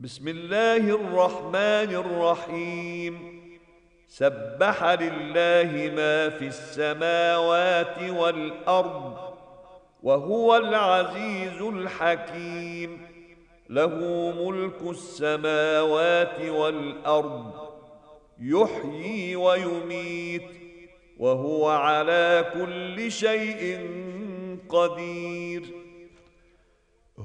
بسم الله الرحمن الرحيم. سبح لله ما في السماوات والأرض وهو العزيز الحكيم. له ملك السماوات والأرض يحيي ويميت وهو على كل شيء قدير.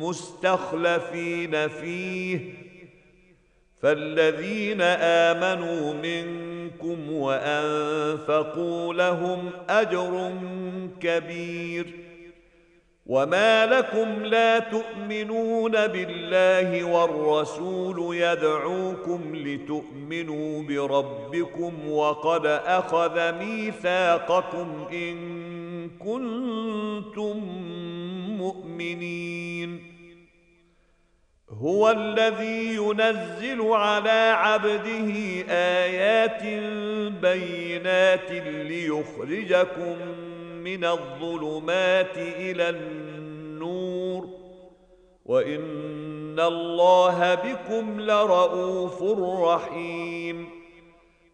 مستخلفين فيه فالذين آمنوا منكم وأنفقوا لهم أجر كبير. وما لكم لا تؤمنون بالله والرسول يدعوكم لتؤمنوا بربكم وقد أخذ ميثاقكم إن كنتم مؤمنين هو الذي ينزل على عبده آيات بينات ليخرجكم من الظلمات إلى النور. وإن الله بكم لرءوف رحيم.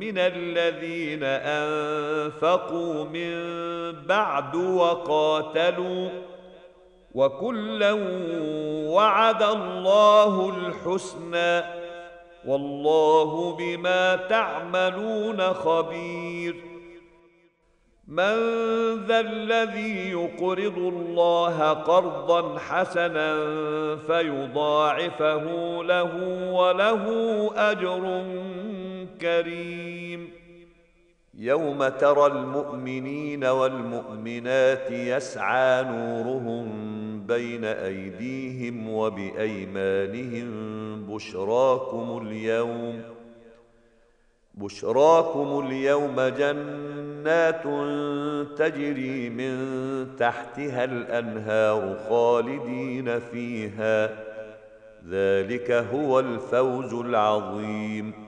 من الذين أنفقوا من بعد وقاتلوا وكلا وعد الله الحسنى والله بما تعملون خبير. من ذا الذي يقرض الله قرضا حسنا فيضاعفه له وله أجر كريم يوم ترى المؤمنين والمؤمنات يسعى نورهم بين أيديهم وبأيمانهم. بشراكم اليوم بشراكم اليوم جنات تجري من تحتها الأنهار خالدين فيها. ذلك هو الفوز العظيم.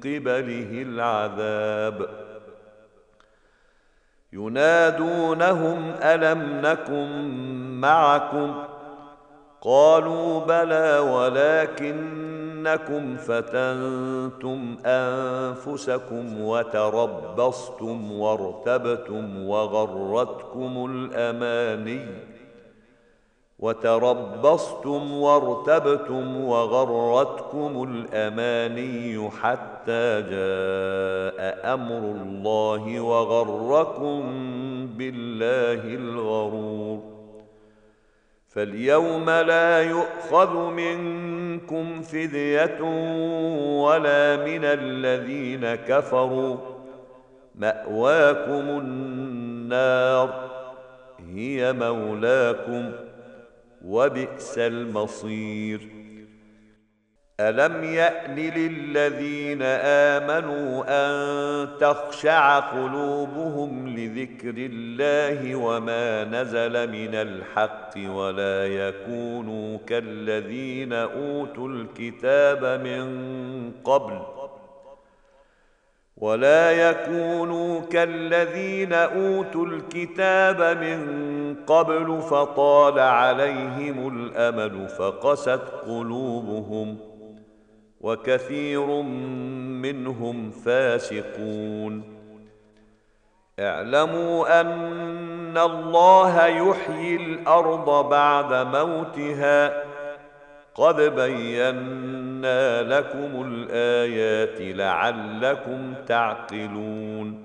قبله العذاب. ينادونهم ألم نكن معكم؟ قالوا بلى ولكنكم فتنتم أنفسكم وتربصتم وارتبتم وغرتكم الأماني. وتربصتم وارتبتم وغرتكم الأماني حتى جاء أمر الله وغركم بالله الغرور. فاليوم لا يؤخذ منكم فدية ولا من الذين كفروا. مأواكم النار هي مولاكم. وبئس المصير. ألم يأن للذين آمنوا أن تخشع قلوبهم لذكر الله وما نزل من الحق ولا يكونوا كالذين أوتوا الكتاب من قبل ولا يكونوا كالذين أوتوا الكتاب من قبل فطال عليهم الأمل فقست قلوبهم وكثير منهم فاسقون. اعلموا أن الله يحيي الأرض بعد موتها. قد بينا لكم الآيات لعلكم تعقلون.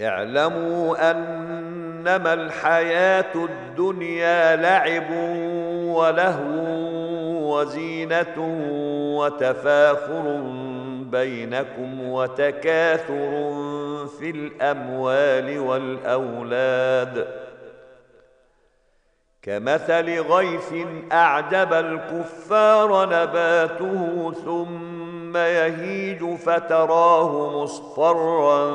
اعلموا أنما الحياة الدنيا لعب ولهو وزينة وتفاخر بينكم وتكاثر في الأموال والأولاد. كمثل غيث أعجب الكفار نباته ثم يهيج فتراه مصفرا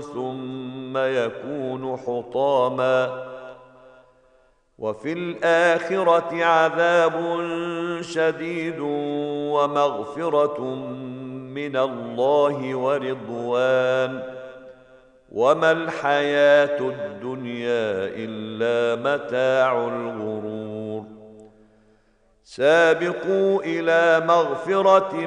ثم يكون حطاما. وفي الآخرة عذاب شديد ومغفرة من الله ورضوان. وما الحياة الدنيا إلا متاع الغرور. سابقوا إلى مغفرة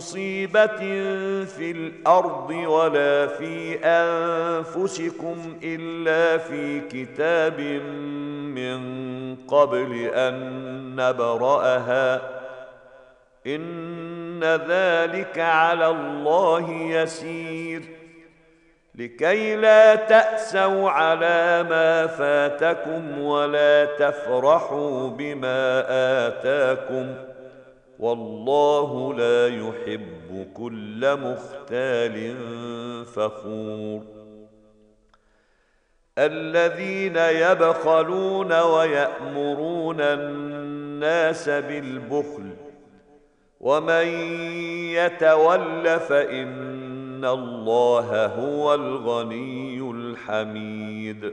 مصيبه في الأرض ولا في انفسكم الا في كتاب من قبل ان نبراها ان ذلك على الله يسير لكي لا تاسوا على ما فاتكم ولا تفرحوا بما اتاكم والله لا يحب كل مختال فخور. الذين يبخلون ويأمرون الناس بالبخل ومن يتول فإن الله هو الغني الحميد.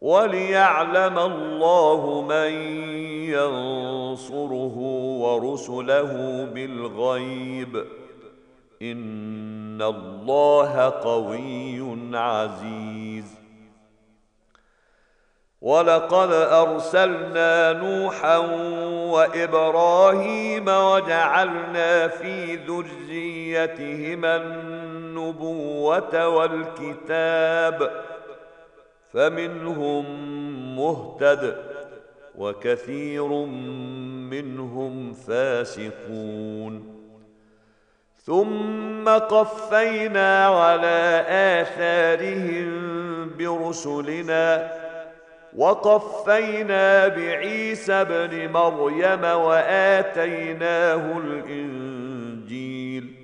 وليعلم الله من ينصره ورسله بالغيب. إن الله قوي عزيز. ولقد أرسلنا نوحا وإبراهيم وجعلنا في ذريتهما النبوة والكتاب فمنهم مهتد وكثير منهم فاسقون. ثم قفينا على آثارهم برسلنا وقفينا بعيسى ابن مريم وآتيناه الإنجيل.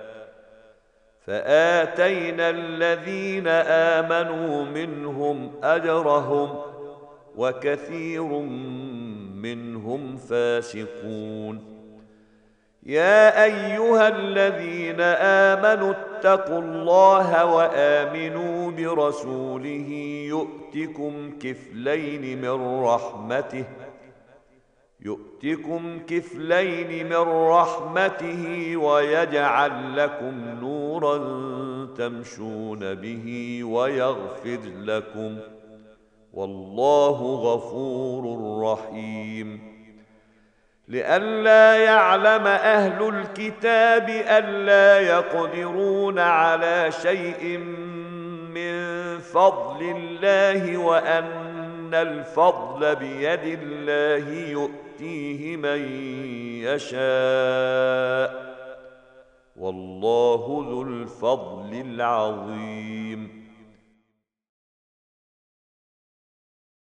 فآتينا الذين آمنوا منهم أجرهم وكثير منهم فاسقون. يا أيها الذين آمنوا اتقوا الله وآمنوا برسوله يؤتكم كفلين من رحمته يؤتكم كفلين من رحمته ويجعل لكم نورا تمشون به ويغفر لكم. والله غفور رحيم. لئلا يعلم أهل الكتاب الا يقدرون على شيء من فضل الله وأن الفضل بيد الله يؤتي يؤتيه من يشاء والله ذو الفضل العظيم